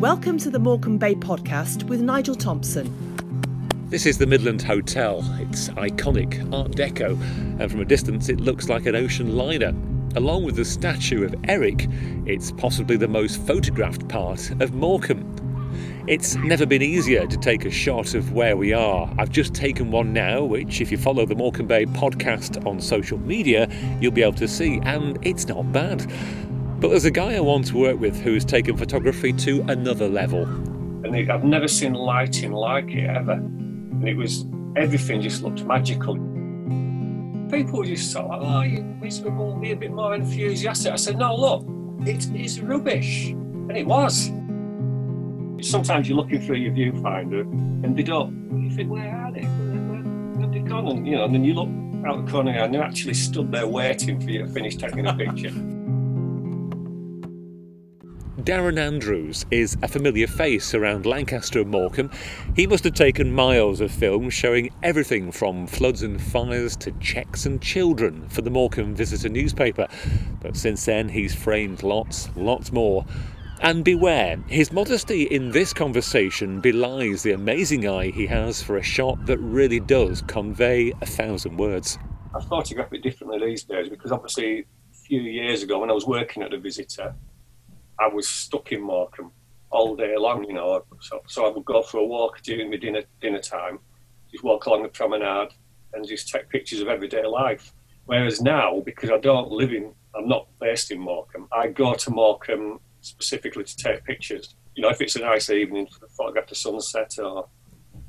Welcome to the Morecambe Bay podcast with Nigel Thompson. This is the Midland Hotel. It's iconic Art Deco, and from a distance it looks like an ocean liner. Along with the statue of Eric, it's possibly the most photographed part of Morecambe. It's never been easier to take a shot of where we are. I've just taken one now, which, if you follow the Morecambe Bay podcast on social media, you'll be able to see, and it's not bad. But there's a guy I want to work with who's taken photography to another level. And I've never seen lighting like it ever. And it was, everything just looked magical. People just sort of like, oh, you miserable, be a bit more enthusiastic. I said, no, look, it is rubbish. And it was. Sometimes you're looking through your viewfinder and they don't, you think, where are they? Where, where, where have they gone? And, you know, and then you look out the corner and they're actually stood there waiting for you to finish taking a picture. Darren Andrews is a familiar face around Lancaster and Morecambe. He must have taken miles of film showing everything from floods and fires to checks and children for the Morecambe Visitor newspaper. But since then, he's framed lots, lots more. And beware, his modesty in this conversation belies the amazing eye he has for a shot that really does convey a thousand words. I photograph it differently these days because obviously a few years ago when I was working at the Visitor, I was stuck in Morecambe all day long, you know. So, so I would go for a walk during the dinner dinner time, just walk along the promenade and just take pictures of everyday life. Whereas now, because I don't live in, I'm not based in Morecambe, I go to Morecambe specifically to take pictures. You know, if it's a nice evening, photograph the sunset or,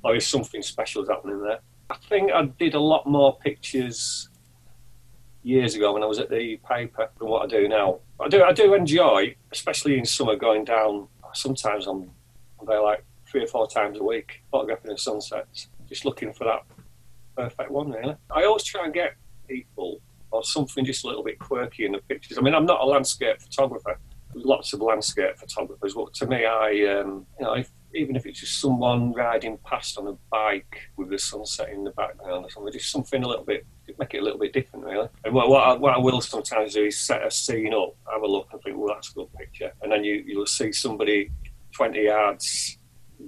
or if something special is happening there. I think I did a lot more pictures years ago when I was at the paper than what I do now. I do I do enjoy, especially in summer, going down. Sometimes I'm, I'm there like three or four times a week, photographing the sunsets, just looking for that perfect one. Really, I always try and get people or something just a little bit quirky in the pictures. I mean, I'm not a landscape photographer. Lots of landscape photographers, but to me, I um, you know, if, even if it's just someone riding past on a bike with the sunset in the background or something, just something a little bit make it a little bit different, really. And what, what, I, what I will sometimes do is set a scene up, have a look, and think, well, that's a good picture. And then you, you'll see somebody 20 yards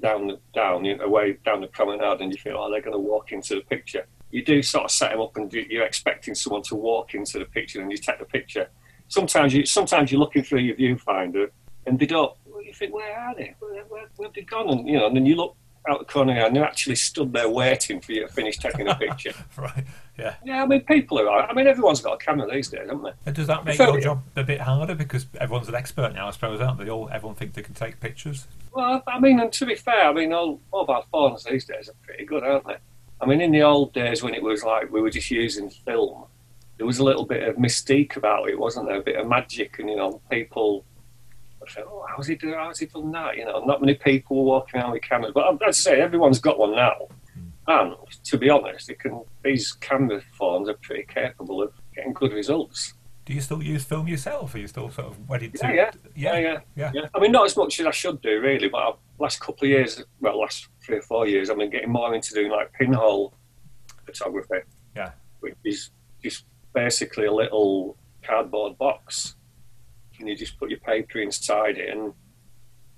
down the down you know, away down the promenade, and you think, oh, they're going to walk into the picture. You do sort of set them up, and you're expecting someone to walk into the picture, and you take the picture. Sometimes you sometimes you're looking through your viewfinder, and they don't. You think, where are they? Where, where, where have they gone? And you know, and then you look out the corner and they're actually stood there waiting for you to finish taking a picture. right. Yeah. Yeah. I mean, people are. I mean, everyone's got a camera these days, haven't they? And does that make so, your job a bit harder because everyone's an expert now? I suppose, aren't they? All everyone thinks they can take pictures. Well, I mean, and to be fair, I mean, all mobile phones these days are pretty good, aren't they? I mean, in the old days when it was like we were just using film, there was a little bit of mystique about it, wasn't there? A bit of magic, and you know, people I thought, oh, how's he doing? How's he done that? You know, not many people were walking around with cameras, but um, I'd say, everyone's got one now. Hmm. And to be honest, it can these camera phones are pretty capable of getting good results. Do you still use film yourself? Are you still sort of wedded to? Yeah, yeah, yeah, yeah. yeah. yeah. I mean, not as much as I should do, really. But I've, last couple of years, well, last three or four years, I've been getting more into doing like pinhole photography. Yeah, which is just basically a little cardboard box and you just put your paper inside it and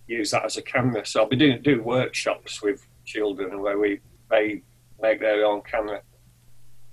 use that as a camera. So I'll be doing do workshops with children where we they make their own camera,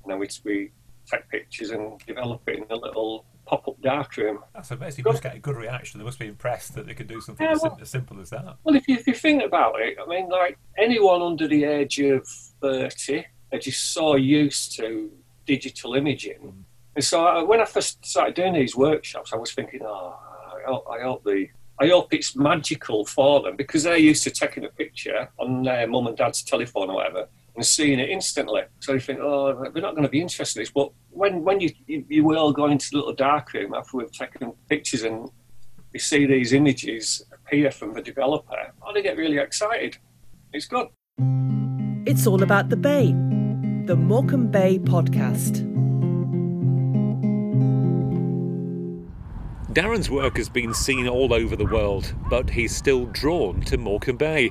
and then we, we take pictures and develop it in a little pop-up darkroom. That's amazing. You must get a good reaction. They must be impressed that they can do something yeah, well, as, simple as that. Well, if you, if you think about it, I mean, like anyone under the age of 30 they're just so used to digital imaging. Mm. And so I, when I first started doing these workshops, I was thinking, oh, I hope, I hope the I hope it's magical for them because they're used to taking a picture on their mum and dad's telephone or whatever and seeing it instantly. So you think, oh, we're not going to be interested in this. But when, when you, you, you will go into the little dark room after we've taken pictures and you see these images appear from the developer, oh, they get really excited. It's good. It's all about the Bay, the Morecambe Bay podcast. Darren's work has been seen all over the world, but he's still drawn to Morecambe Bay.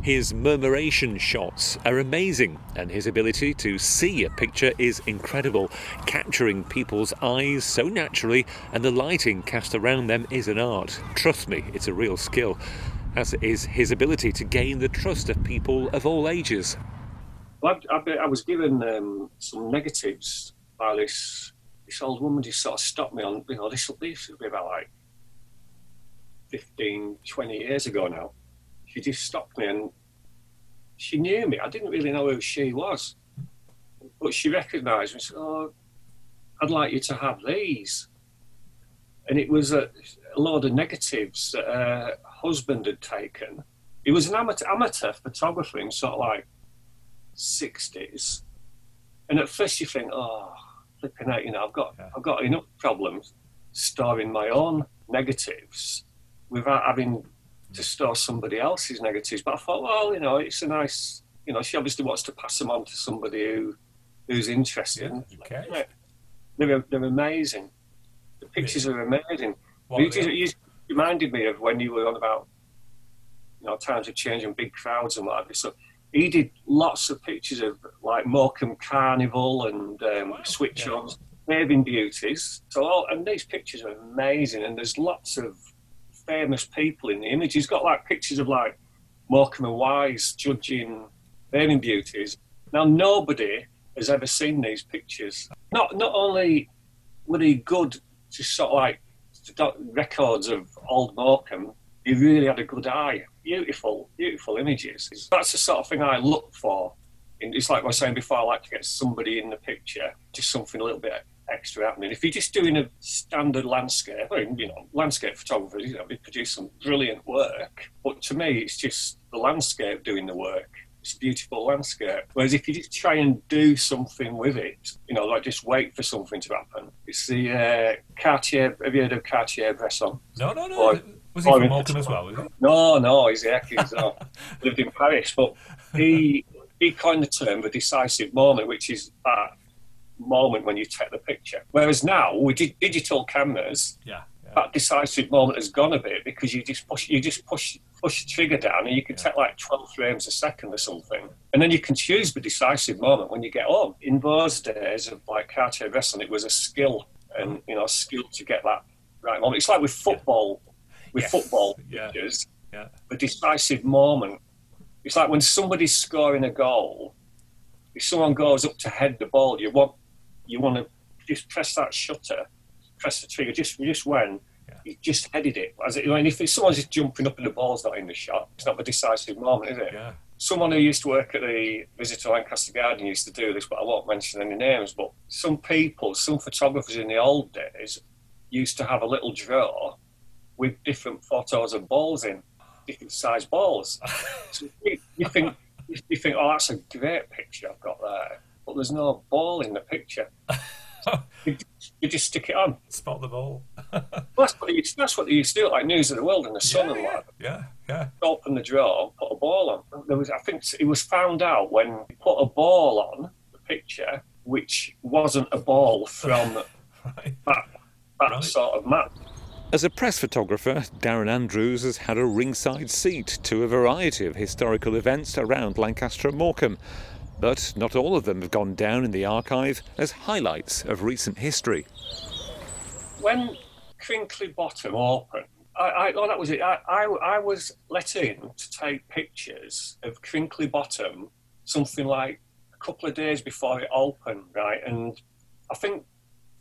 His murmuration shots are amazing, and his ability to see a picture is incredible, capturing people's eyes so naturally, and the lighting cast around them is an art. Trust me, it's a real skill, as is his ability to gain the trust of people of all ages. Well, I, I, was given um, some negatives by this this old woman just sort of stopped me on, you know, this will be, this will be about like 15, 20 years ago now. She just stopped me and she knew me. I didn't really know who she was, but she recognised me and said, Oh, I'd like you to have these. And it was a, a load of negatives that her husband had taken. He was an amateur, amateur photographer in sort of like 60s. And at first you think, oh, flipping out, you know, I've got, Yeah. I've got enough problems storing my own negatives without having to mm. store somebody else's negatives. But I thought, well, you know, it's a nice, you know, she obviously wants to pass them on to somebody who who's interested. Yeah, who cares? They're, they're amazing. The pictures are amazing. You, just, you reminded me of when you were on about, you know, times of change and big crowds and what have you. So he did lots of pictures of like Morecambe Carnival and um, switch yeah. ons, Raving Beauties. So all, and these pictures are amazing. And there's lots of famous people in the image. He's got like pictures of like Morecambe and Wise judging Raving Beauties. Now nobody has ever seen these pictures. Not not only were they good, to sort of like records of old Morecambe, he really had a good eye. Beautiful, beautiful images. That's the sort of thing I look for. And it's like I was saying before, I like to get somebody in the picture, just something a little bit extra happening. If you're just doing a standard landscape, I mean, you know, landscape photographers, you know, they produce some brilliant work. But to me, it's just the landscape doing the work. It's a beautiful landscape. Whereas if you just try and do something with it, you know, like just wait for something to happen. It's the uh, Cartier. Have you heard of Cartier-Bresson? No, no, no. Or- was he from in- Morecambe as well? No, no, he's uh, lived in Paris, but he he coined the term the decisive moment, which is that moment when you take the picture. Whereas now with di- digital cameras, Yeah. yeah. that decisive moment has gone a bit because you just push you just push push the trigger down and you can take like 12 frames a second or something and then you can choose the decisive moment when you get home in those days of like Cartier Bresson it was a skill and you know skill to get that right moment it's like with football with Yes. football Yeah. pictures Yeah. the decisive moment it's like when somebody's scoring a goal if someone goes up to head the ball you want you want to just press that shutter press the trigger just just when Yeah. you just headed it. As it, I mean, if someone's just jumping up and the ball's not in the shot, it's not the decisive moment, is it? Yeah. Someone who used to work at the Visitor Lancaster Guardian used to do this, but I won't mention any names. But some people, some photographers in the old days, used to have a little drawer with different photos of balls in, different size balls. so you, you think you think, oh, that's a great picture I've got there, but there's no ball in the picture. you, you just stick it on. Spot the ball. Well, that's what they used, that's what they used to do, like News of the World and the Sun yeah, and yeah, what. yeah, yeah. Open the drawer, put a ball on. There was, I think, it was found out when you put a ball on the picture, which wasn't a ball from Right. that, that Right. sort of map. As a press photographer, Darren Andrews has had a ringside seat to a variety of historical events around Lancaster and Morecambe. But not all of them have gone down in the archive as highlights of recent history. When Crinkley Bottom opened, I, I, oh, that was it. I, I, I was let in to take pictures of Crinkley Bottom, something like a couple of days before it opened, right? And I think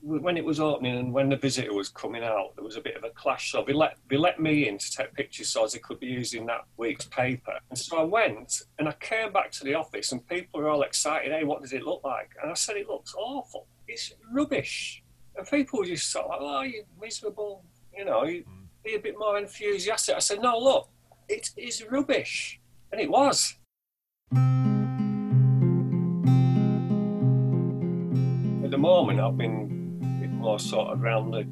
when it was opening and when the visitor was coming out, there was a bit of a clash. So they let they let me in to take pictures so as they could be used in that week's paper. And so I went and I came back to the office and people were all excited. Hey, what does it look like? And I said, it looks awful. It's rubbish. And people were just sort of like, oh, you're miserable. You know, you mm. be a bit more enthusiastic. I said, no, look, it is rubbish. And it was. At the moment, I've been more sort of around the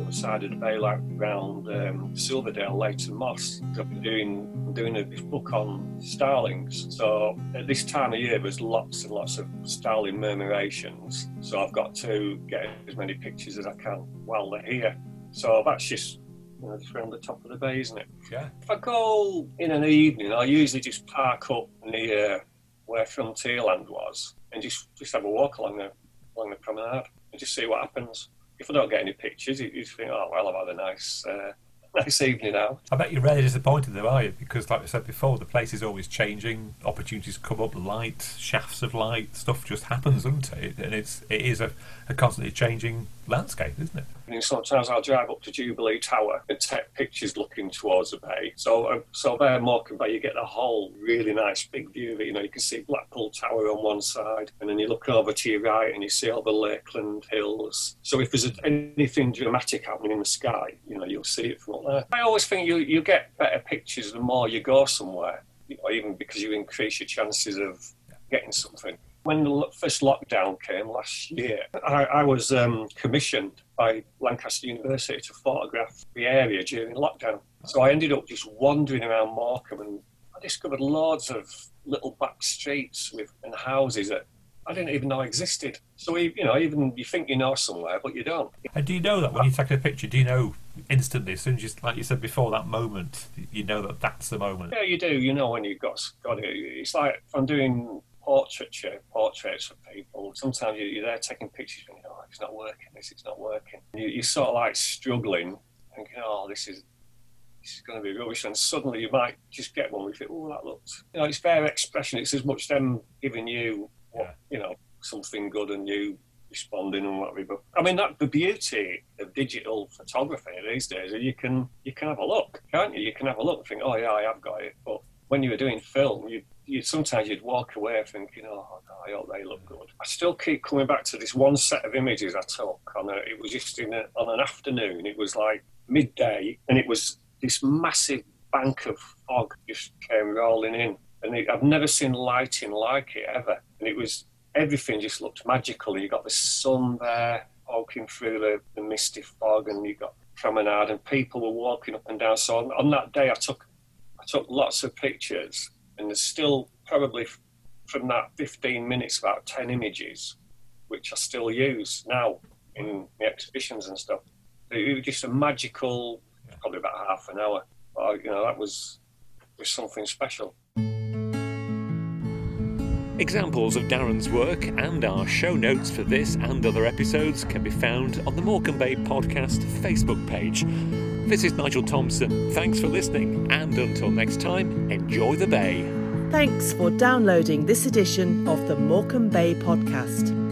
other side of the bay, like around um, Silverdale, Leighton Moss. I've been doing doing a, book on starlings. So at this time of year, there's lots and lots of starling murmurations. So I've got to get as many pictures as I can while they're here. So that's just you know, just around the top of the bay, isn't it? Yeah. If I go in an evening, I usually just park up near where Frontierland was and just, just have a walk along the along the promenade and just see what happens. If I don't get any pictures, you, you think, oh well, I've had a nice uh, nice evening out. I bet you're really disappointed though, are you? Because, like I said before, the place is always changing. Opportunities come up, light, shafts of light, stuff just happens, doesn't it? And it's it is a, a constantly changing landscape, isn't it? And sometimes I'll drive up to Jubilee Tower and take pictures looking towards the bay. So, uh, so there, Morecambe Bay, you get the whole really nice big view of it. You know, you can see Blackpool Tower on one side, and then you look over to your right and you see all the Lakeland Hills. So, if there's anything dramatic happening in the sky, you know, you'll see it from up there. I always think you you get better pictures the more you go somewhere, you know, even because you increase your chances of getting something when the first lockdown came last year, I, I was um, commissioned by Lancaster University to photograph the area during lockdown. So I ended up just wandering around Morecambe and I discovered loads of little back streets with and houses that I didn't even know existed. So you know, even you think you know somewhere, but you don't. And do you know that when you take a picture, do you know instantly, as soon as you, like you said before, that moment, you know that that's the moment? Yeah, you do. You know when you've got, got it. It's like if I'm doing portraiture, portraits of people. Sometimes you're there taking pictures and you're like, oh, it's not working, this is not working. You, you're sort of like struggling, thinking, oh, this is this is going to be rubbish. And suddenly you might just get one where you think, oh, that looks, you know, it's their expression. It's as much them giving you, what, you know, something good and you responding and whatever. But I mean, that the beauty of digital photography these days is you can you can have a look, can't you? You can have a look and think, oh yeah, I have got it. But when you were doing film, you you sometimes you'd walk away thinking, oh, I hope they look good. I still keep coming back to this one set of images I took on a, it was just in a, on an afternoon. It was like midday, and it was this massive bank of fog just came rolling in, and it, I've never seen lighting like it ever. And it was everything just looked magical. You got the sun there poking through the, the misty fog, and you got promenade, and people were walking up and down. So on, on that day, I took I took lots of pictures and there's still probably from that 15 minutes about 10 images which I still use now in the exhibitions and stuff. It was just a magical, probably about half an hour. But, you know, that was was something special. Examples of Darren's work and our show notes for this and other episodes can be found on the Morecambe Bay Podcast Facebook page. This is Nigel Thompson. Thanks for listening, and until next time, enjoy the bay. Thanks for downloading this edition of the Morecambe Bay Podcast.